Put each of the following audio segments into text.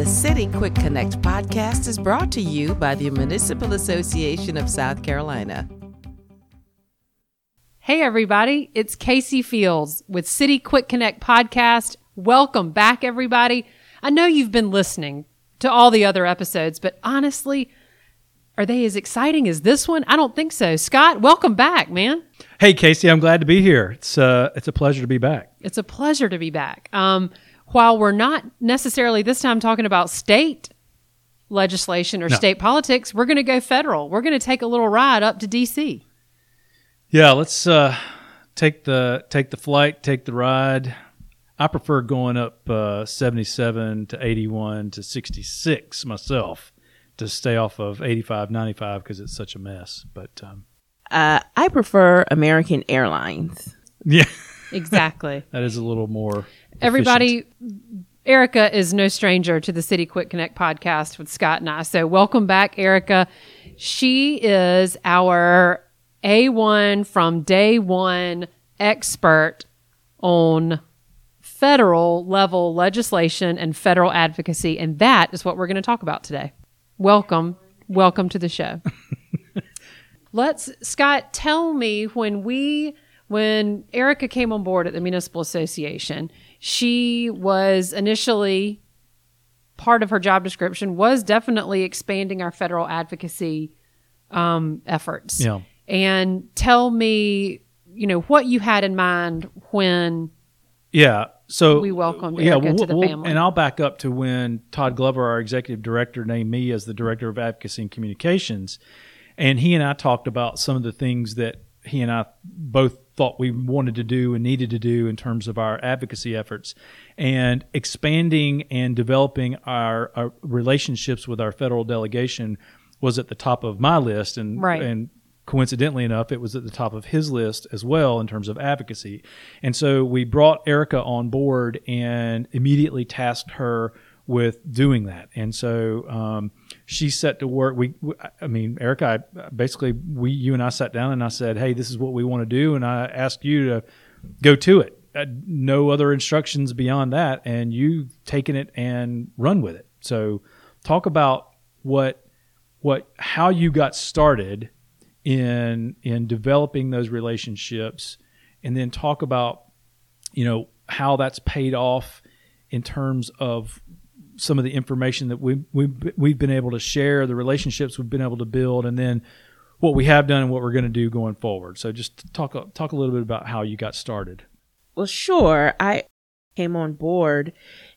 The City Quick Connect podcast is brought to you by the Municipal Association of South Carolina. Hey, everybody, it's Casey Fields with City Quick Connect podcast. Welcome back, everybody. I know you've been listening to all the other episodes, but honestly, are they as exciting as this one? I don't think so. Scott, welcome back, man. Hey, Casey, I'm glad to be here. It's uh, it's a pleasure to be back. It's a pleasure to be back. Um, while we're not necessarily this time talking about state legislation or No. state politics, we're going to go federal. We're going to take a little ride up to DC. Yeah, let's uh, take the take the flight, take the ride. I prefer going up uh, 77 to 81 to 66 myself to stay off of 85, 95 because it's such a mess. But um, Uh, I prefer American Airlines. yeah, Exactly. that is a little more. Everybody, Erica is no stranger to the City Quick Connect podcast with Scott and I. So, welcome back, Erica. She is our A1 from day one expert on federal level legislation and federal advocacy. And that is what we're going to talk about today. Welcome. Welcome to the show. Let's, Scott, tell me when we, when Erica came on board at the Municipal Association, she was initially part of her job description was definitely expanding our federal advocacy um, efforts. Yeah. And tell me, you know, what you had in mind when Yeah. So We welcomed yeah, Erica we'll- to the we'll- family. And I'll back up to when Todd Glover, our executive director, named me as the director of advocacy and communications, and he and I talked about some of the things that he and I both thought we wanted to do and needed to do in terms of our advocacy efforts, and expanding and developing our, our relationships with our federal delegation was at the top of my list, and Right. and coincidentally enough, it was at the top of his list as well in terms of advocacy. And so we brought Erica on board and immediately tasked her with doing that. And so um, she set to work. We, I mean, Erica, I, basically, we, you and I sat down and I said, "Hey, this is what we want to do," and I asked you to go to it. Uh, no other instructions beyond that, and you taken it and run with it. So, talk about what what how you got started in in developing those relationships and then talk about you know how that's paid off in terms of some of the information that we we've, we've been able to share the relationships we've been able to build and then what we have done and what we're going to do going forward so just talk talk a little bit about how you got started Well, sure. I came on board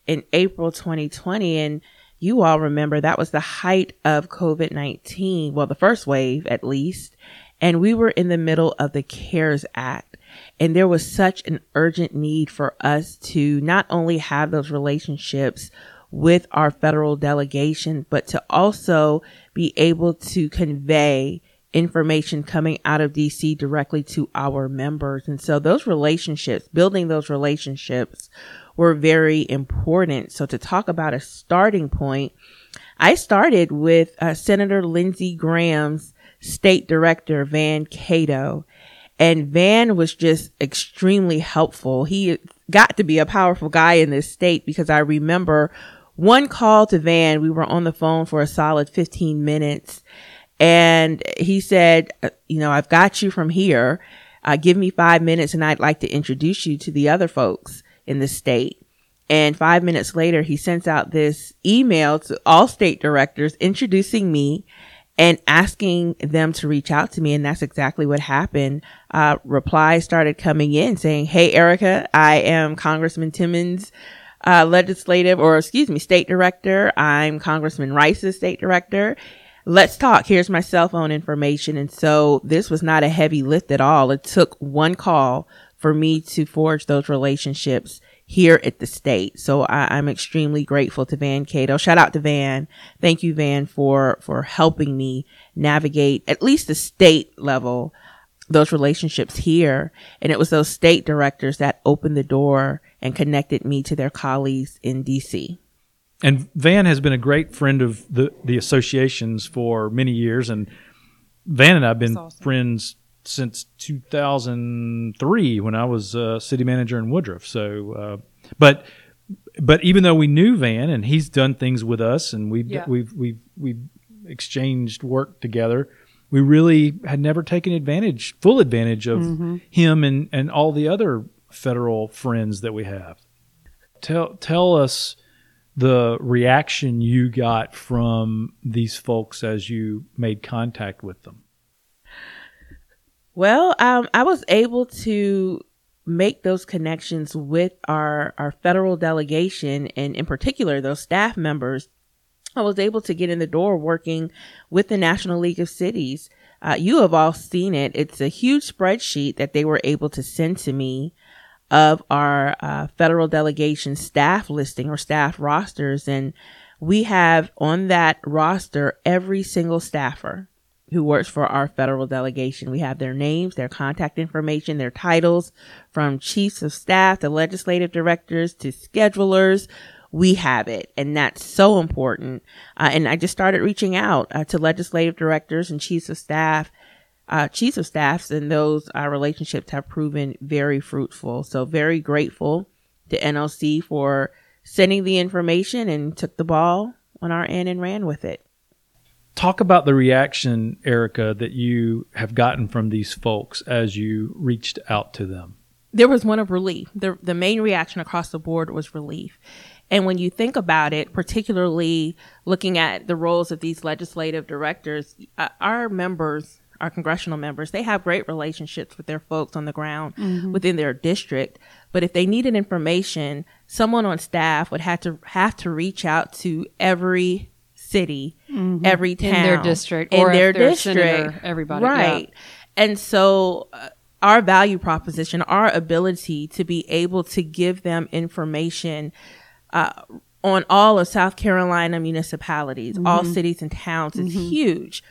in April 2020, and you all remember that was the height of COVID 19. Well, the first wave, at least. And we were in the middle of the CARES Act. And there was such an urgent need for us to not only have those relationships with our federal delegation, but to also be able to convey information coming out of DC directly to our members. And so those relationships, building those relationships were very important. So to talk about a starting point, I started with uh, Senator Lindsey Graham's state director, Van Cato. And Van was just extremely helpful. He got to be a powerful guy in this state because I remember one call to Van. We were on the phone for a solid 15 minutes and he said, uh, you know, I've got you from here. Uh, give me five minutes and I'd like to introduce you to the other folks in the state. And five minutes later, he sends out this email to all state directors introducing me and asking them to reach out to me. And that's exactly what happened. Uh, replies started coming in saying, Hey, Erica, I am Congressman Timmons, uh, legislative or excuse me, state director. I'm Congressman Rice's state director. Let's talk. Here's my cell phone information. And so this was not a heavy lift at all. It took one call for me to forge those relationships here at the state. So I, I'm extremely grateful to Van Cato. Shout out to Van. Thank you, Van, for, for helping me navigate at least the state level those relationships here. And it was those state directors that opened the door and connected me to their colleagues in DC. And Van has been a great friend of the, the associations for many years. And Van and I have been awesome. friends since 2003 when I was uh, city manager in Woodruff. So, uh, but but even though we knew Van and he's done things with us and we've Yeah. we've we've we've exchanged work together, we really had never taken advantage, full advantage of Mm-hmm. him and and all the other federal friends that we have. Tell tell us the reaction you got from these folks as you made contact with them. Well, um, I was able to make those connections with our, our federal delegation and in particular those staff members. I was able to get in the door working with the National League of Cities. Uh, you have all seen it. It's a huge spreadsheet that they were able to send to me of our uh, federal delegation staff listing or staff rosters. And we have on that roster every single staffer who works for our federal delegation. We have their names, their contact information, their titles from chiefs of staff to legislative directors to schedulers. We have it. And that's so important. Uh, and I just started reaching out uh, to legislative directors and chiefs of staff uh, chiefs of staffs and those uh, relationships have proven very fruitful. So very grateful to NLC for sending the information and took the ball on our end and ran with it. Talk about the reaction, Erica, that you have gotten from these folks as you reached out to them. There was one of relief. The, the main reaction across the board was relief. And when you think about it, particularly looking at the roles of these legislative directors, uh, our members, our congressional members, they have great relationships with their folks on the ground within their district. But if they needed information, someone on staff would have to have to reach out to every city, every town In their district, in or their district, senator, everybody, yeah. right? And so. Uh, our value proposition, our ability to be able to give them information uh, on all of South Carolina municipalities, all cities and towns is huge.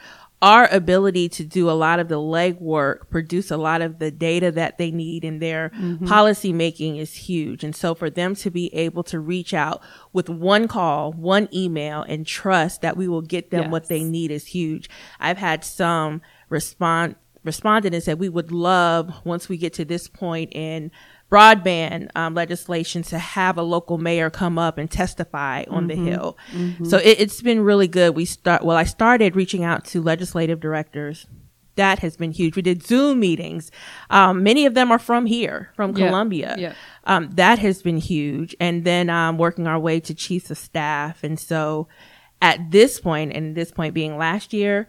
Our ability to do a lot of the legwork, produce a lot of the data that they need in their mm-hmm. policy making is huge. And so for them to be able to reach out with one call, one email and trust that we will get them what they need is huge. I've had some respond responded and said we would love once we get to this point in broadband um, legislation to have a local mayor come up and testify on the hill. So it, it's been really good. We start well. I started reaching out to legislative directors. That has been huge. We did Zoom meetings. Um, many of them are from here, from Yeah. Columbia. Yeah. Um, that has been huge. And then um, working our way to chiefs of staff. And so at this point, and this point being last year,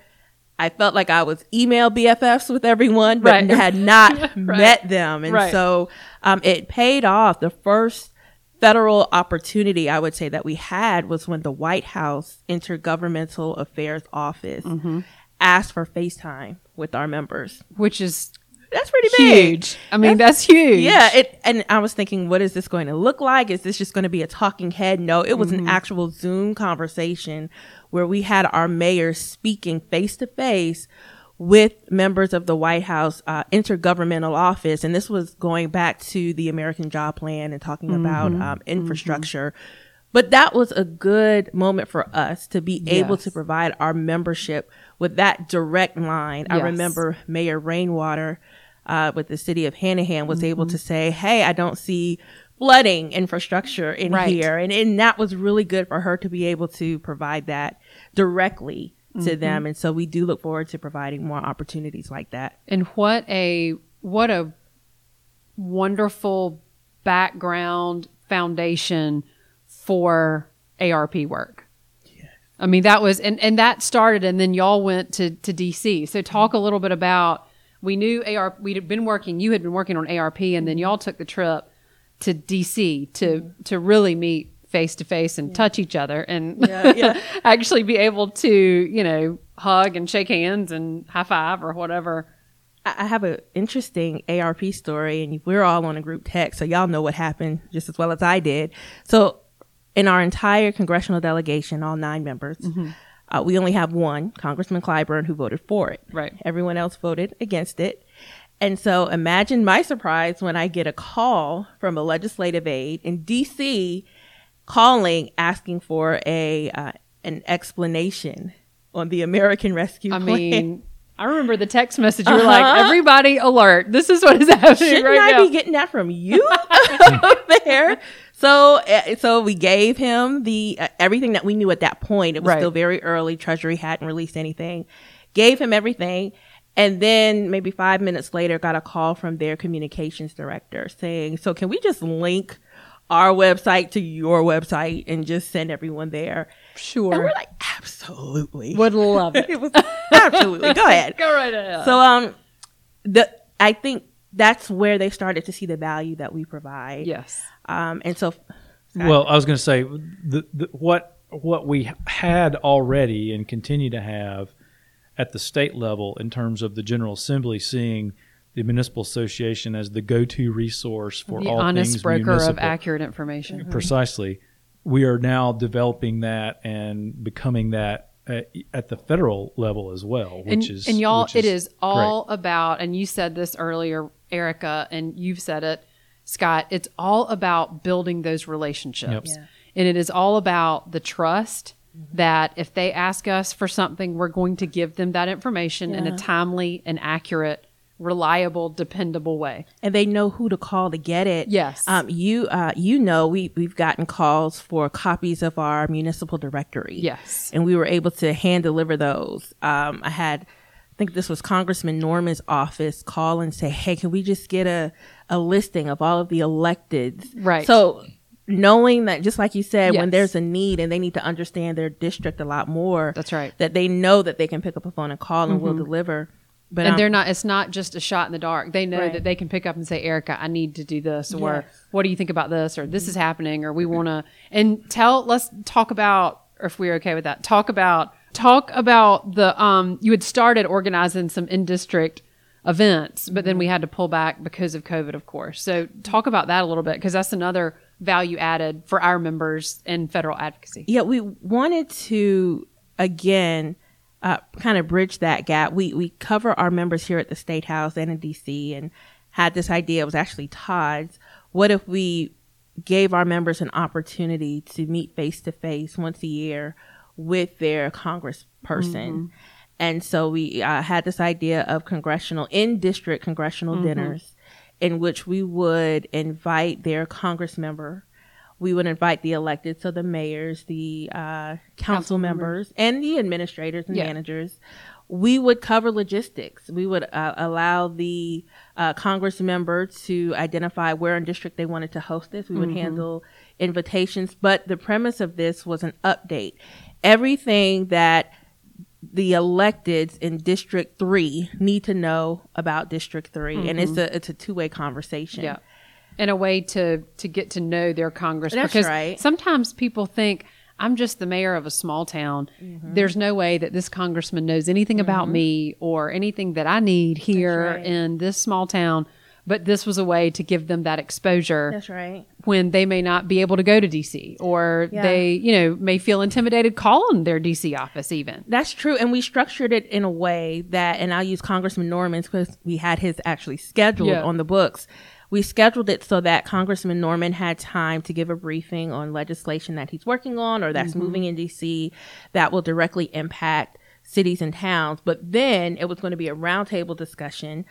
I felt like I was email BFFs with everyone, but Right. had not Right. met them. And Right. so um, it paid off. The first federal opportunity I would say that we had was when the White House Intergovernmental Affairs Office Mm-hmm. asked for FaceTime with our members. which is That's pretty big. huge. I mean, that's, huge. Yeah, it and I was thinking, what is this going to look like? Is this just going to be a talking head? No, it was Mm-hmm. an actual Zoom conversation where we had our mayor speaking face to face with members of the White House uh, intergovernmental office, and this was going back to the American Job Plan and talking Mm-hmm. about um, infrastructure. But that was a good moment for us to be able to provide our membership with that direct line. I remember Mayor Rainwater uh, with the city of Hanahan was able Mm-hmm. to say, "Hey, I don't see flooding infrastructure in Right. here," and and that was really good for her to be able to provide that directly Mm-hmm. to them. And so we do look forward to providing more opportunities like that. And what a what a wonderful background foundation for ARP work. I mean that was and and that started and then y'all went to to DC. So talk a little bit about we knew ARP we had been working you had been working on ARP and then y'all took the trip to DC to to really meet face to face and touch each other and Yeah, yeah. actually be able to, you know, hug and shake hands and high five or whatever. I have an interesting ARP story, and we're all on a group text, so y'all know what happened just as well as I did. So, in our entire congressional delegation, all nine members, uh, we only have one, Congressman Clyburn, who voted for it. Right. Everyone else voted against it. And so, imagine my surprise when I get a call from a legislative aide in D.C. calling, asking for a uh, an explanation on the American Rescue I Plan. mean, I remember the text message. You were like, "Everybody alert! This is what is happening Shouldn't right I now." be getting that from you there? So, uh, so we gave him the uh, everything that we knew at that point. It was Right. still very early. Treasury hadn't released anything. Gave him everything, and then maybe five minutes later, got a call from their communications director saying, "So can we just link our website to your website and just send everyone there?" And sure, we're like, "Absolutely, would love it. it was absolutely go ahead." Go right ahead. So um the I think that's where they started to see the value that we provide. yes, Um and so Well, I was going to say the, the, what what we had already and continue to have at the state level in terms of the General Assembly seeing the municipal association as the go-to resource for all the all honest things broker of municipal. accurate information. Precisely, we are now developing that and becoming that uh, at the federal level as well, which and, is and y'all, which it is great. all about. And you said this earlier, Erica, and you've said it, Scott. It's all about building those relationships, Yep. Yeah. and it is all about the trust that if they ask us for something, we're going to give them that information in a timely and accurate, reliable, dependable way. and they know who to call to get it. Yes. Um you uh you know we we've gotten calls for copies of our municipal directory. Yes. And we were able to hand deliver those. Um I had I think this was Congressman Norman's office call and say, "Hey, can we just get a a listing of all of the electeds?" Right. So knowing that just like you said Yes. when there's a need and they need to understand their district a lot more That's right. that they know that they can pick up a phone and call and we'll deliver but and um, they're not it's not just a shot in the dark they know Right. that they can pick up and say erica i need to do this or Yes. what do you think about this or this is happening or we want to and tell let's talk about or if we're okay with that talk about talk about the um you had started organizing some in district events but then we had to pull back because of covid of course so talk about that a little bit because that's another value added for our members in federal advocacy yeah, we wanted to again uh, kind of bridge that gap. We we cover our members here at the State House and in DC, and had this idea. It was actually Todd's. What if we gave our members an opportunity to meet face to face once a year with their congressperson? And so we uh, had this idea of congressional in district congressional dinners, in which we would invite their congress member we would invite the elected, so the mayors, the uh, council members, and the administrators and Yeah. managers. We would cover logistics. We would uh, allow the uh, Congress member to identify where in district they wanted to host this. We would handle invitations, but the premise of this was an update. Everything that the electeds in District Three need to know about District 3 and it's a it's a two way conversation. Yeah. And a way to to get to know their Congress That's because right. sometimes people think I'm just the mayor of a small town. Mm-hmm. There's no way that this congressman knows anything about me or anything that I need here right. in this small town. But this was a way to give them that exposure That's right. when they may not be able to go to DC or Yeah. they, you know, may feel intimidated calling their DC office even. That's true. And we structured it in a way that, and I'll use Congressman Norman's because we had his actually scheduled Yeah. on the books. We scheduled it so that Congressman Norman had time to give a briefing on legislation that he's working on or that's mm-hmm. moving in DC that will directly impact cities and towns. But then it was going to be a roundtable discussion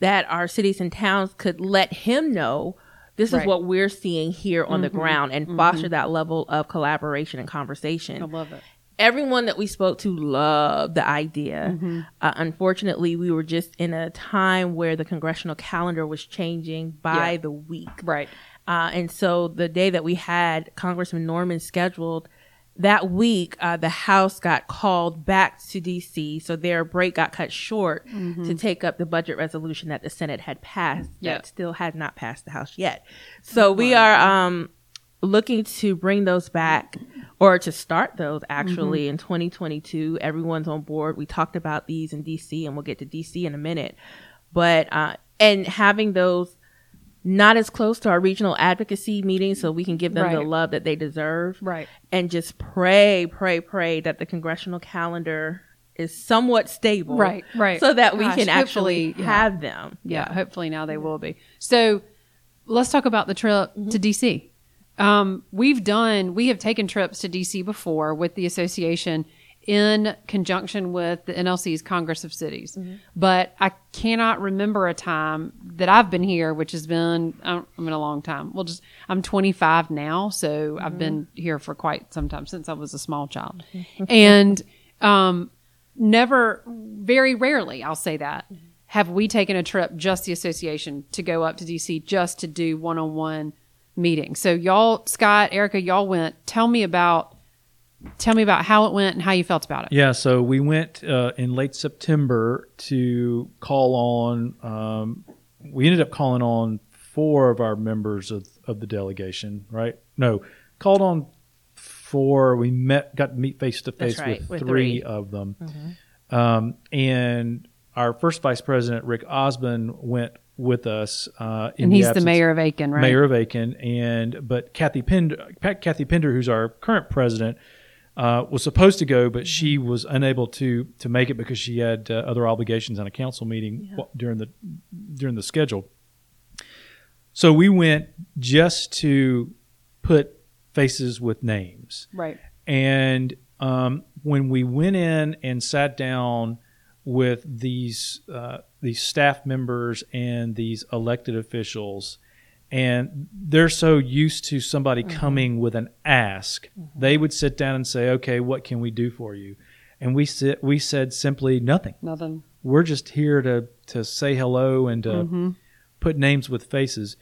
that our cities and towns could let him know this Right. is what we're seeing here on the ground and foster that level of collaboration and conversation I love it. everyone that we spoke to loved the idea. Uh, unfortunately, we were just in a time where the congressional calendar was changing by Yeah. the week. Right. Uh, and so the day that we had Congressman Norman scheduled, that week, uh, the House got called back to DC. So their break got cut short to take up the budget resolution that the Senate had passed Yeah. that still has not passed the House yet. So we are um, looking to bring those back or to start those actually in 2022. Everyone's on board. We talked about these in DC and we'll get to DC in a minute. But, uh, and having those not as close to our regional advocacy meetings so we can give them the love that they deserve Right. and just pray pray pray that the congressional calendar is somewhat stable Right, right. so that we Gosh, can actually yeah. have them Yeah, hopefully now they will be. So let's talk about the trip to DC. Um, we've done, we have taken trips to DC before with the association. In conjunction with the NLC's Congress of Cities. Mm-hmm. But I cannot remember a time that I've been here, which has been, I don't- I mean, a long time. Well, just, I'm 25 now, so I've mm-hmm. been here for quite some time since I was a small child. Mm-hmm. and, um, never, very rarely, I'll say that, have we taken a trip, just the association, to go up to DC just to do one on one meetings. So, y'all, Scott, Erica, y'all went. Tell me about. Tell me about how it went and how you felt about it. Yeah, so we went uh, in late September to call on. Um, we ended up calling on four of our members of, of the delegation, right? No, called on four. We met, got to meet face to face with with three three. of them, um, and our first vice president Rick Osbon went with us. Uh, in And he's the absence- mayor of Aiken, right? Mayor of Aiken, and but Kathy Pender, Pat- Kathy Pender, who's our current president, uh, was supposed to go, but she was unable to to make it because she had uh, other obligations on a council meeting w- during the during the schedule. So we went just to put faces with names. Right. And um, when we went in and sat down with these uh, these staff members and these elected officials, and they're so used to somebody coming with an ask, they would sit down and say, "Okay, what can we do for you?" And we sit, we said simply nothing. Nothing. We're just here to to say hello and to Mm-hmm. put names with faces.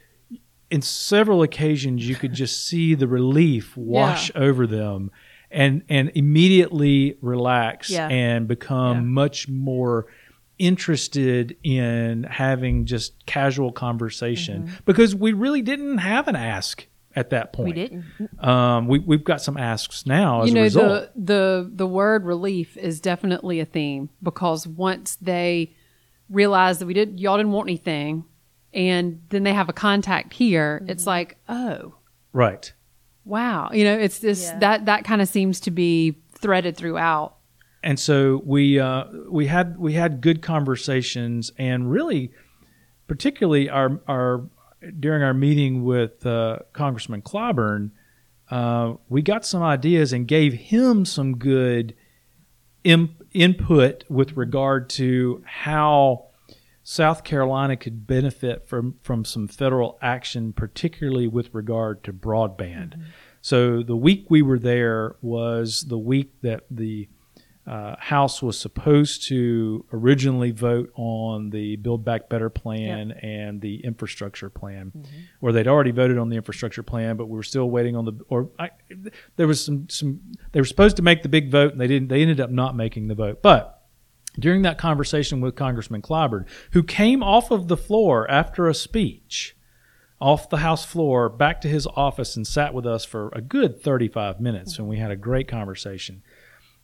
In several occasions, you could just see the relief wash over them, and and immediately relax Yeah. and become Yeah. much more interested in having just casual conversation because we really didn't have an ask at that point. We didn't. Um, we we've got some asks now as you a know result. the the the word relief is definitely a theme because once they realize that we did y'all didn't want anything and then they have a contact here it's like oh right. wow you know it's this Yeah. that that kind of seems to be threaded throughout and so we uh, we had we had good conversations, and really, particularly our our during our meeting with uh, Congressman Clyburn, uh, we got some ideas and gave him some good input with regard to how South Carolina could benefit from from some federal action, particularly with regard to broadband. So the week we were there was the week that the uh, House was supposed to originally vote on the Build Back Better plan and the infrastructure plan, where they'd already voted on the infrastructure plan, but we were still waiting on the or I, there was some some they were supposed to make the big vote and they didn't. They ended up not making the vote, but during that conversation with Congressman Clyburn, who came off of the floor after a speech, off the House floor, back to his office and sat with us for a good 35 minutes, and we had a great conversation.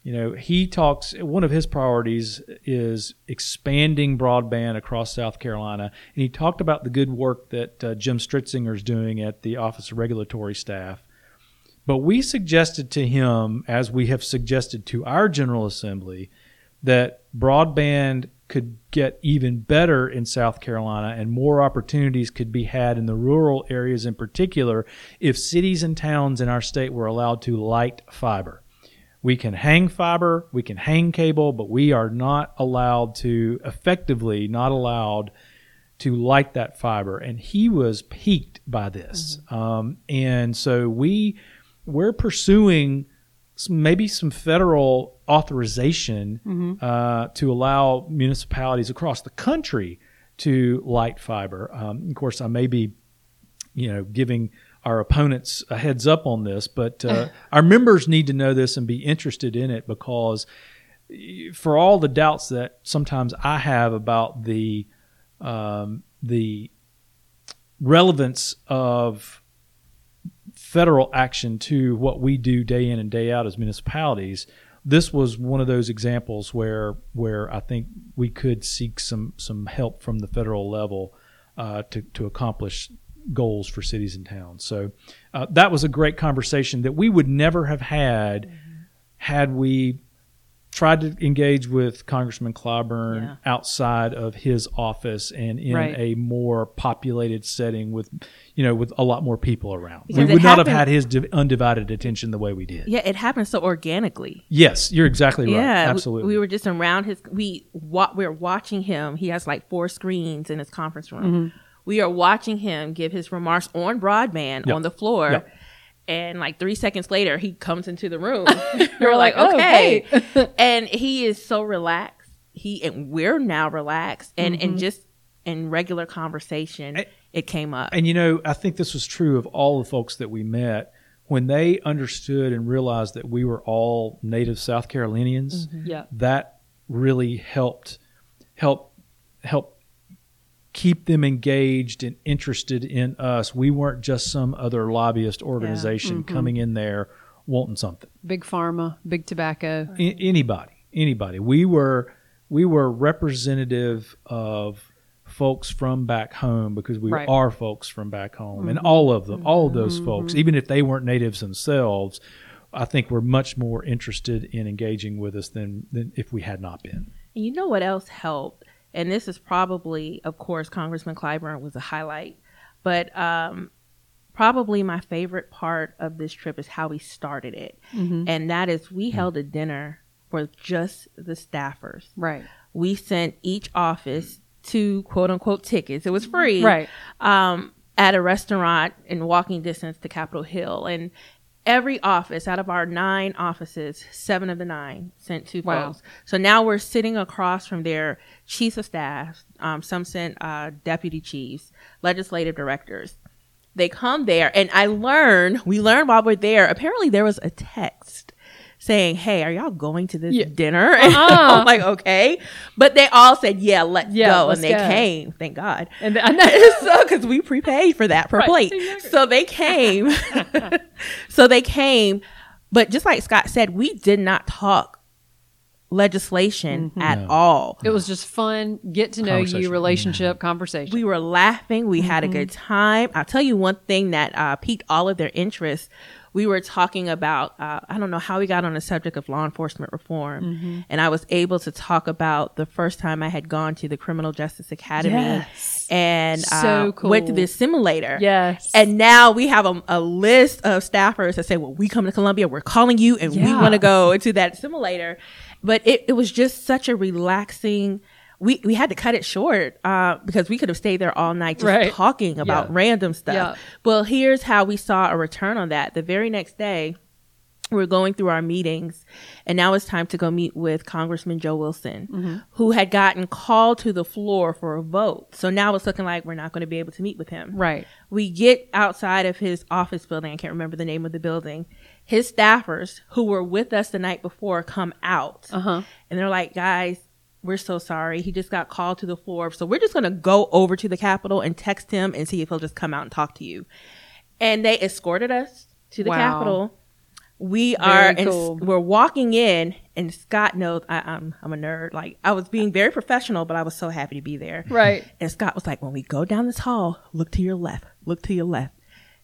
You know, he talks, one of his priorities is expanding broadband across South Carolina. And he talked about the good work that uh, Jim Stritzinger is doing at the Office of Regulatory Staff. But we suggested to him, as we have suggested to our General Assembly, that broadband could get even better in South Carolina and more opportunities could be had in the rural areas in particular if cities and towns in our state were allowed to light fiber. We can hang fiber, we can hang cable, but we are not allowed to effectively not allowed to light that fiber. And he was piqued by this, um, and so we we're pursuing some, maybe some federal authorization uh, to allow municipalities across the country to light fiber. Um, of course, I may be you know, giving our opponents a heads up on this, but uh, our members need to know this and be interested in it because for all the doubts that sometimes I have about the um, the relevance of federal action to what we do day in and day out as municipalities, this was one of those examples where where I think we could seek some some help from the federal level uh, to to accomplish goals for cities and towns. So uh, that was a great conversation that we would never have had had we tried to engage with Congressman Clyburn Yeah. outside of his office and in Right. a more populated setting with, you know, with a lot more people around. Because we it would not have had his undivided attention the way we did. Yeah, it happened so organically. Yes, you're exactly right. Yeah, Absolutely. We, were just around his. We wa- we're watching him. He has like four screens in his conference room. We are watching him give his remarks on broadband Yep. on the floor. Yep. And like three seconds later, he comes into the room. You're we're like, like, oh, okay. and he is so relaxed. He and we're now relaxed. And and mm-hmm. just in regular conversation, And- it came up. And you know, I think this was true of all the folks that we met when they understood and realized that we were all native South Carolinians. Mm-hmm. Yeah. That really helped help help keep them engaged and interested in us. We weren't just some other lobbyist organization mm-hmm. coming in there wanting something. Big pharma, big tobacco. A- anybody, anybody. We were we were representative of folks from back home because we Right. are folks from back home, and mm-hmm. all of them, all of those mm-hmm. folks, even if they weren't natives themselves, I think were much more interested in engaging with us than than if we had not been. And you know what else helped? And this is probably, of course, Congressman Clyburn was a highlight, but um, probably my favorite part of this trip is how we started it. And that is we held a dinner for just the staffers. Right. We sent each office two quote unquote tickets. It was free. Right. Um, at a restaurant in walking distance to Capitol Hill. And every office out of our nine offices, seven of the nine sent two Wow. folks. So now we're sitting across from their chiefs of staff. Um, some sent uh, deputy chiefs, legislative directors. They come there, and I learn, we learn while we're there, apparently there was a text saying, Hey, are y'all going to this Yeah. dinner? And Uh-uh. I'm like, Okay. But they all said, Yeah, let's Yeah, go. let's and they go. came, thank God. And I know. so, because we prepaid for that per Right, plate. exactly. So they came. so they came. But just like Scott said, we did not talk legislation mm-hmm. at No. all. It was just fun, get to know you, Conversation. relationship, conversation. We were laughing. We had a mm-hmm. good time. I'll tell you one thing that uh, piqued all of their interest. We were talking about, uh, I don't know how we got on the subject of law enforcement reform. And I was able to talk about the first time I had gone to the Criminal Justice Academy Yes. and So uh, went to cool. this simulator. yes. And now we have a, a list of staffers that say, well, we come to Columbia, we're calling you and we want to go into that simulator. But it, it was just such a relaxing, we, we had to cut it short uh, because we could have stayed there all night just Right. talking about Yeah. random stuff. Yeah. Well, here's how we saw a return on that. The very next day, we're going through our meetings, and now it's time to go meet with Congressman Joe Wilson, who had gotten called to the floor for a vote. So now it's looking like we're not going to be able to meet with him. right. We get outside of his office building. I can't remember the name of the building. His staffers who were with us the night before come out Uh huh. and they're like, guys, we're so sorry. He just got called to the floor. So we're just going to go over to the Capitol and text him and see if he'll just come out and talk to you. And they escorted us to the Wow. Capitol. We Very are, and cool. we're walking in, and Scott knows I, I'm I'm a nerd. Like I was being very professional, but I was so happy to be there. Right. And Scott was like, when we go down this hall, look to your left, look to your left.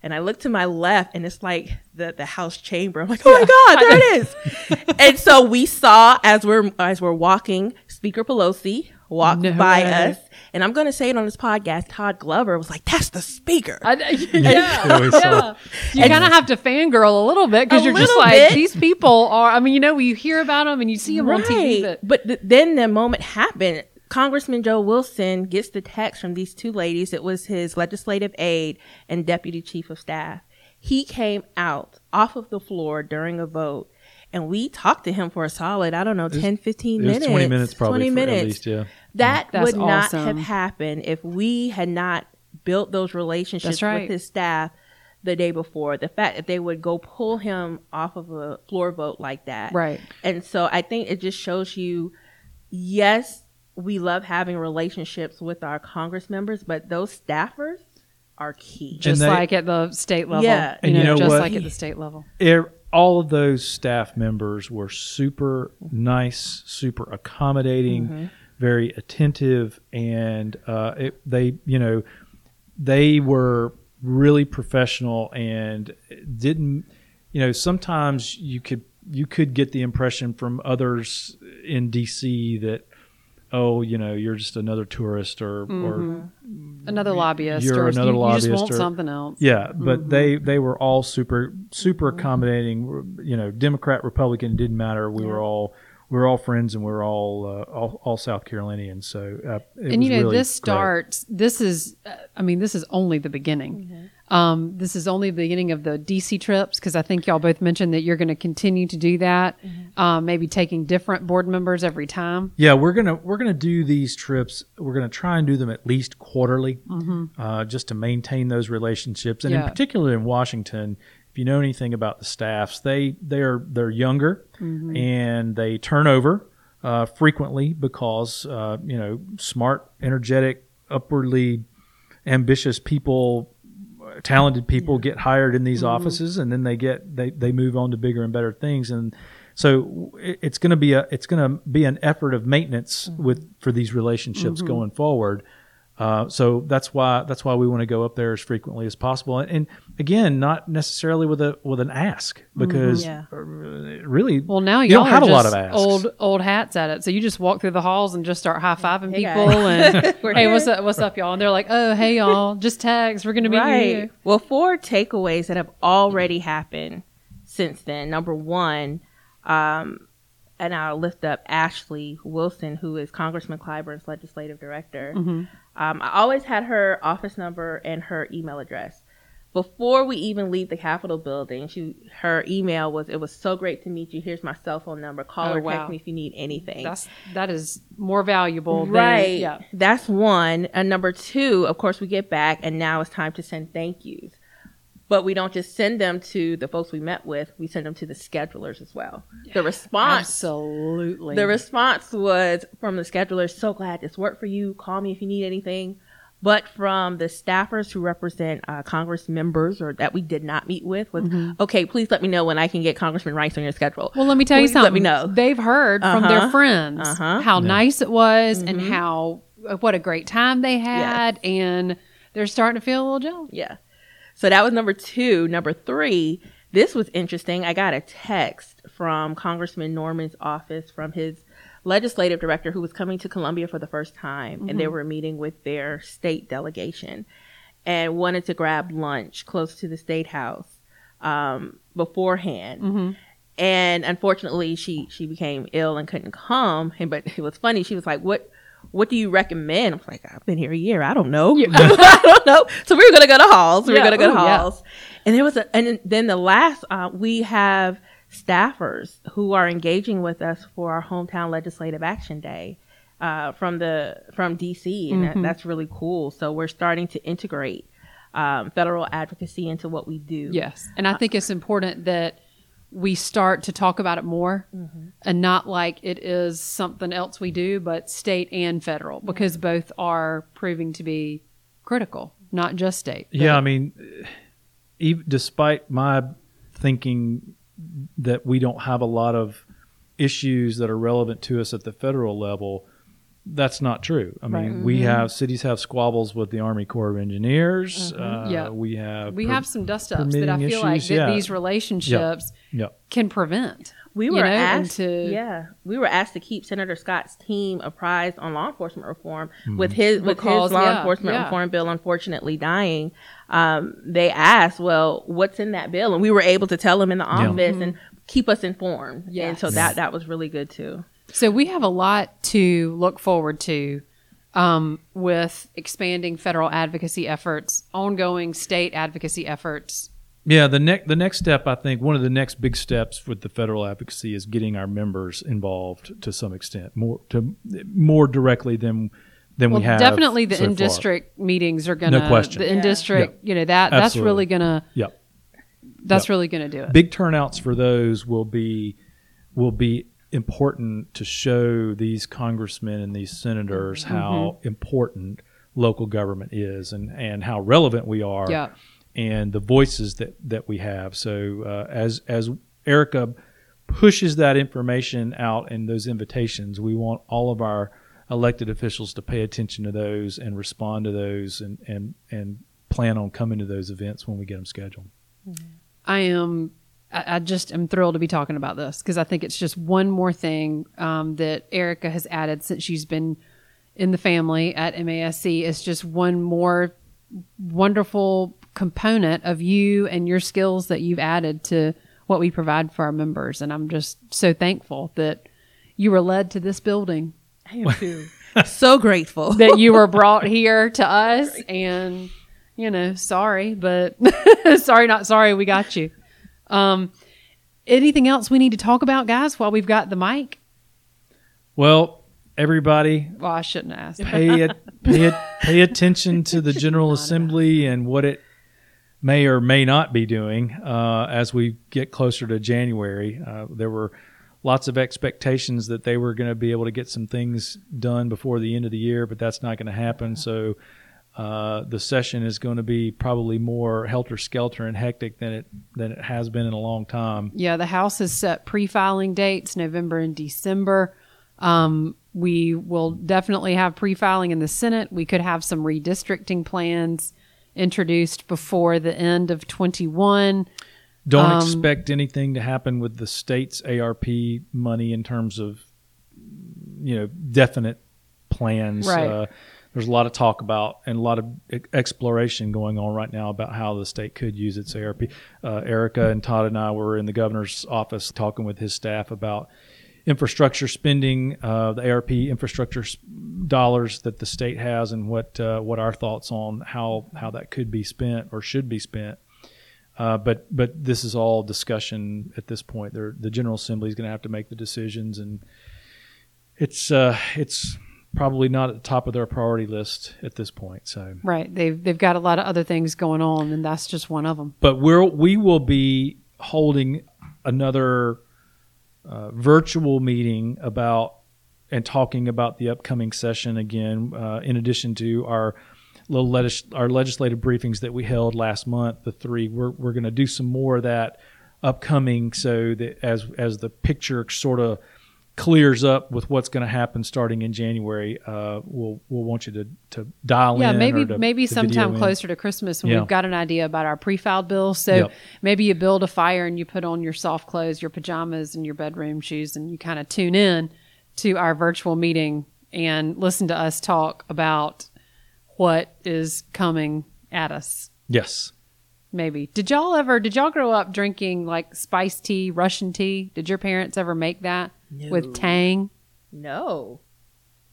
And I look to my left and it's like the, the house chamber. I'm like, oh my God, there it is. and so we saw as we're as we're walking, Speaker Pelosi walked No by way. us. And I'm gonna say it on this podcast, Todd Glover was like, That's the speaker. I, yeah. Yeah, we yeah. You kind of have to fangirl a little bit because you're just like, bit. these people are, I mean, you know, you hear about them and you see them on TV, but But th- then the moment happened, Congressman Joe Wilson gets the text from these two ladies. It was his legislative aide and deputy chief of staff. He came out off of the floor during a vote and we talked to him for a solid, I don't know, 10, 15 It was minutes. 20 minutes probably 20 minutes. at least, yeah. That That's would not awesome. have happened if we had not built those relationships right. with his staff the day before. The fact that they would go pull him off of a floor vote like that. right. And so I think it just shows you, yes, we love having relationships with our Congress members, but those staffers are key. Just they- like at the state level. Yeah. You And know, you know just what? like at the state level. Er- all of those staff members were super nice, super accommodating, very attentive, and uh, it, they, you know, they were really professional and didn't, you know, sometimes you could you could get the impression from others in DC that oh you know you're just another tourist or or Mm-hmm. Another lobbyist, You're or another you, you just lobbyist want or- something else. yeah, but Mm-hmm. they they were all super super accommodating. You know, Democrat, Republican didn't matter. We were all we were all friends, and we were all uh, all, all South Carolinians. So uh, it and you know really this great. starts this is uh, i mean this is only the beginning um, this is only the beginning of the dc trips because i think y'all both mentioned that you're going to continue to do that um, maybe taking different board members every time Yeah, we're gonna we're gonna do these trips. We're gonna try and do them at least quarterly, uh, just to maintain those relationships. And in Mm-hmm. Particular in Washington, if you know anything about the staffs, they they're they're younger Mm-hmm. and they turn over uh, frequently because uh, you know smart, energetic, upwardly ambitious people talented people get hired in these Mm-hmm. offices and then they get they, they move on to bigger and better things and so it's going to be a it's going to be an effort of maintenance Mm-hmm. with for these relationships going forward uh, so that's why that's why we want to go up there as frequently as possible and, and again not necessarily with a with an ask because Yeah. uh, really well now you y'all don't have a lot of asks old old hats at it so you just walk through the halls and just start high-fiving Hey, people guys. and hey here. what's up what's up y'all and they're like oh hey y'all just tags we're going to be right. here Well, four takeaways that have already happened since then. Number one, um, and I'll lift up Ashley Wilson, who is Congressman Clyburn's legislative director. Um, I always had her office number and her email address. Before we even leave the Capitol building, she her email was, "It was so great to meet you. Here's my cell phone number. Call Oh, or wow. text me if you need anything." that's that is more valuable right. than yeah That's one. And number two, of course, we get back, and now it's time to send thank yous. But we don't just send them to the folks we met with; we send them to the schedulers as well. The response, absolutely the response was from the schedulers. So glad this worked for you. Call me if you need anything. But from the staffers who represent uh, Congress members or that we did not meet with, was okay. Please let me know when I can get Congressman Rice on your schedule. Well, let me tell you something. Let me know. They've heard from their Uh-huh. friends Uh-huh. how Yeah. nice it was and how uh, what a great time they had, and they're starting to feel a little jealous. Yeah. So that was number two. Number three, this was interesting. I got a text from Congressman Norman's office from his legislative director who was coming to Columbia for the first time, and they were meeting with their state delegation and wanted to grab lunch close to the state house um, beforehand. And unfortunately, she she became ill and couldn't come. And but it was funny. She was like, "What what do you recommend?" I was like, "I've been here a year. I don't know. I don't know." So we were gonna go to Halls. We Yeah, were gonna go to ooh, yeah. Halls. And there was a and then the last uh, we have staffers who are engaging with us for our hometown legislative action day uh, from the from DC, and Mm-hmm. that, that's really cool. So we're starting to integrate um, federal advocacy into what we do. Yes, and I think it's important that we start to talk about it more, mm-hmm. and not like it is something else we do, but state and federal, because both are proving to be critical, not just state. Yeah, I mean, even despite my thinking that we don't have a lot of issues that are relevant to us at the federal level, that's not true. I mean, we have cities have squabbles with the Army Corps of Engineers. Uh, Yeah. we have we per- have some dust ups that I permitting feel like issues, that yeah. these relationships yeah. can prevent. We you were know, asked, to- yeah, we were asked to keep Senator Scott's team apprised on law enforcement reform Mm-hmm. with his with Because, his law yeah, enforcement yeah. reform bill unfortunately dying. Um, they asked, "Well, what's in that bill?" And we were able to tell them in the Yeah. office and keep us informed. And so Yes. that that was really good too. So we have a lot to look forward to um, with expanding federal advocacy efforts, ongoing state advocacy efforts. Yeah, the next the next step, I think, one of the next big steps with the federal advocacy is getting our members involved to some extent, more to more directly than than Well, we have. definitely the so in district meetings are gonna. No question. The in Yeah. district, you know that that's really gonna Yep. that's Yep. really gonna do it. big turnouts for those will be will be important to show these congressmen and these senators how important local government is and and how relevant we are Yeah. and the voices that that we have. So uh, as as Erica pushes that information out and those invitations we want all of our elected officials to pay attention to those and respond to those and and and plan on coming to those events when we get them scheduled. I am I, I just am thrilled to be talking about this because I think it's just one more thing um, that Erica has added since she's been in the family at MASC. It's just one more wonderful component of you and your skills that you've added to what we provide for our members. And I'm just so thankful that you were led to this building, I am too. so grateful. that you were brought here to us. And, you know, sorry, but sorry, not sorry, we got you. Um, anything else we need to talk about, guys, while we've got the mic? Well, everybody, Well, I shouldn't ask. pay it, pay it, pay attention to the General Assembly and what it may or may not be doing uh, as we get closer to January. Uh, there were lots of expectations that they were going to be able to get some things done before the end of the year, but that's not going to happen. So. Uh, the session is going to be probably more helter skelter and hectic than it than it has been in a long time. Yeah, the House has set pre-filing dates, November and December. Um, we will definitely have pre-filing in the Senate. We could have some redistricting plans introduced before the end of 21. Don't Um, expect anything to happen with the state's ARP money in terms of you know definite plans. Right. Uh, there's a lot of talk about and a lot of exploration going on right now about how the state could use its ARP. Uh, Erica and Todd and I were in the governor's office talking with his staff about infrastructure spending, uh, the ARP infrastructure dollars that the state has, and what uh, what our thoughts on how how that could be spent or should be spent. Uh, but but this is all discussion at this point. They're, the General Assembly is going to have to make the decisions, and it's uh, it's probably not at the top of their priority list at this point. So, Right. They've they've got a lot of other things going on, and that's just one of them. but we're we will be holding another uh, virtual meeting about and talking about the upcoming session again. Uh, in addition to our little legis- our legislative briefings that we held last month, the three we're we're going to do some more of that upcoming, so that as as the picture sort of clears up with what's going to happen starting in January, uh, we'll we'll want you to to dial Yeah, in. maybe or to, maybe to sometime closer to Christmas when Yeah. we've got an idea about our pre-filed bills. So Yep. maybe you build a fire and you put on your soft clothes, your pajamas, and your bedroom shoes, and you kind of tune in to our virtual meeting and listen to us talk about what is coming at us. Yes. Maybe. Did y'all ever? Did y'all grow up drinking like spiced tea, Russian tea? Did your parents ever make that with Tang? No,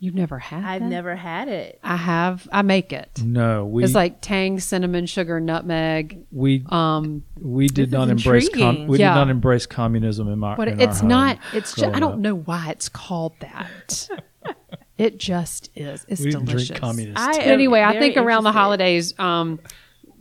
You've never had. I've that? never had it. I have. I make it. No, we it's like Tang, cinnamon, sugar, nutmeg. we Um, we did not embrace com- we Yeah. did not embrace communism in my but in our it's home not. It's just. I don't know why it's called that. it just is. It's we didn't delicious. drink communist I anyway, I think around the holidays, um,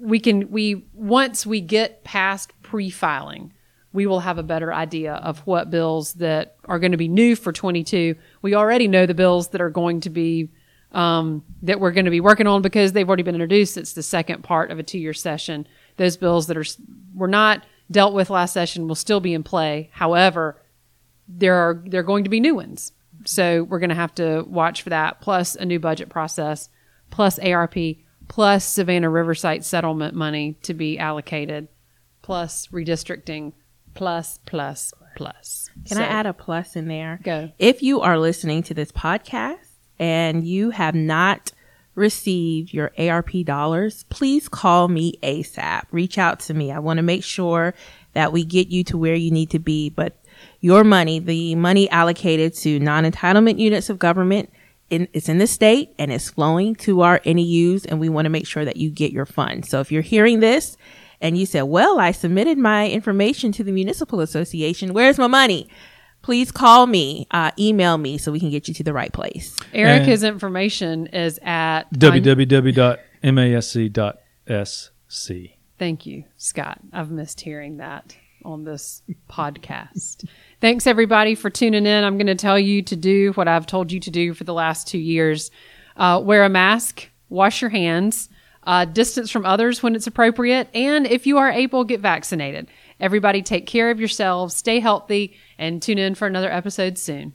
we can we once we get past pre-filing, we will have a better idea of what bills that are going to be new for 22. We already know the bills that are going to be um, that we're going to be working on because they've already been introduced. It's the second part of a two-year session. Those bills that are were not dealt with last session will still be in play. However, there are there are going to be new ones. So we're going to have to watch for that. Plus a new budget process, plus ARP, plus Savannah River Site settlement money to be allocated, plus redistricting, plus plus plus. Can So, I add a plus in there? Go. If you are listening to this podcast and you have not received your ARP dollars, please call me ASAP. Reach out to me. I want to make sure that we get you to where you need to be. But your money, the money allocated to non entitlement units of government, in, it's in the state and it's flowing to our NEUs, and we want to make sure that you get your funds. So if you're hearing this and you said, Well, I submitted my information to the Municipal Association, where's my money? Please call me, uh, email me so we can get you to the right place. Erica's information is at www.masc.sc. Thank you, Scott. I've missed hearing that on this podcast. Thanks, everybody, for tuning in. I'm going to tell you to do what I've told you to do for the last two years uh, wear a mask, wash your hands, uh, distance from others when it's appropriate, and if you are able, get vaccinated. Everybody, take care of yourselves, stay healthy, and tune in for another episode soon.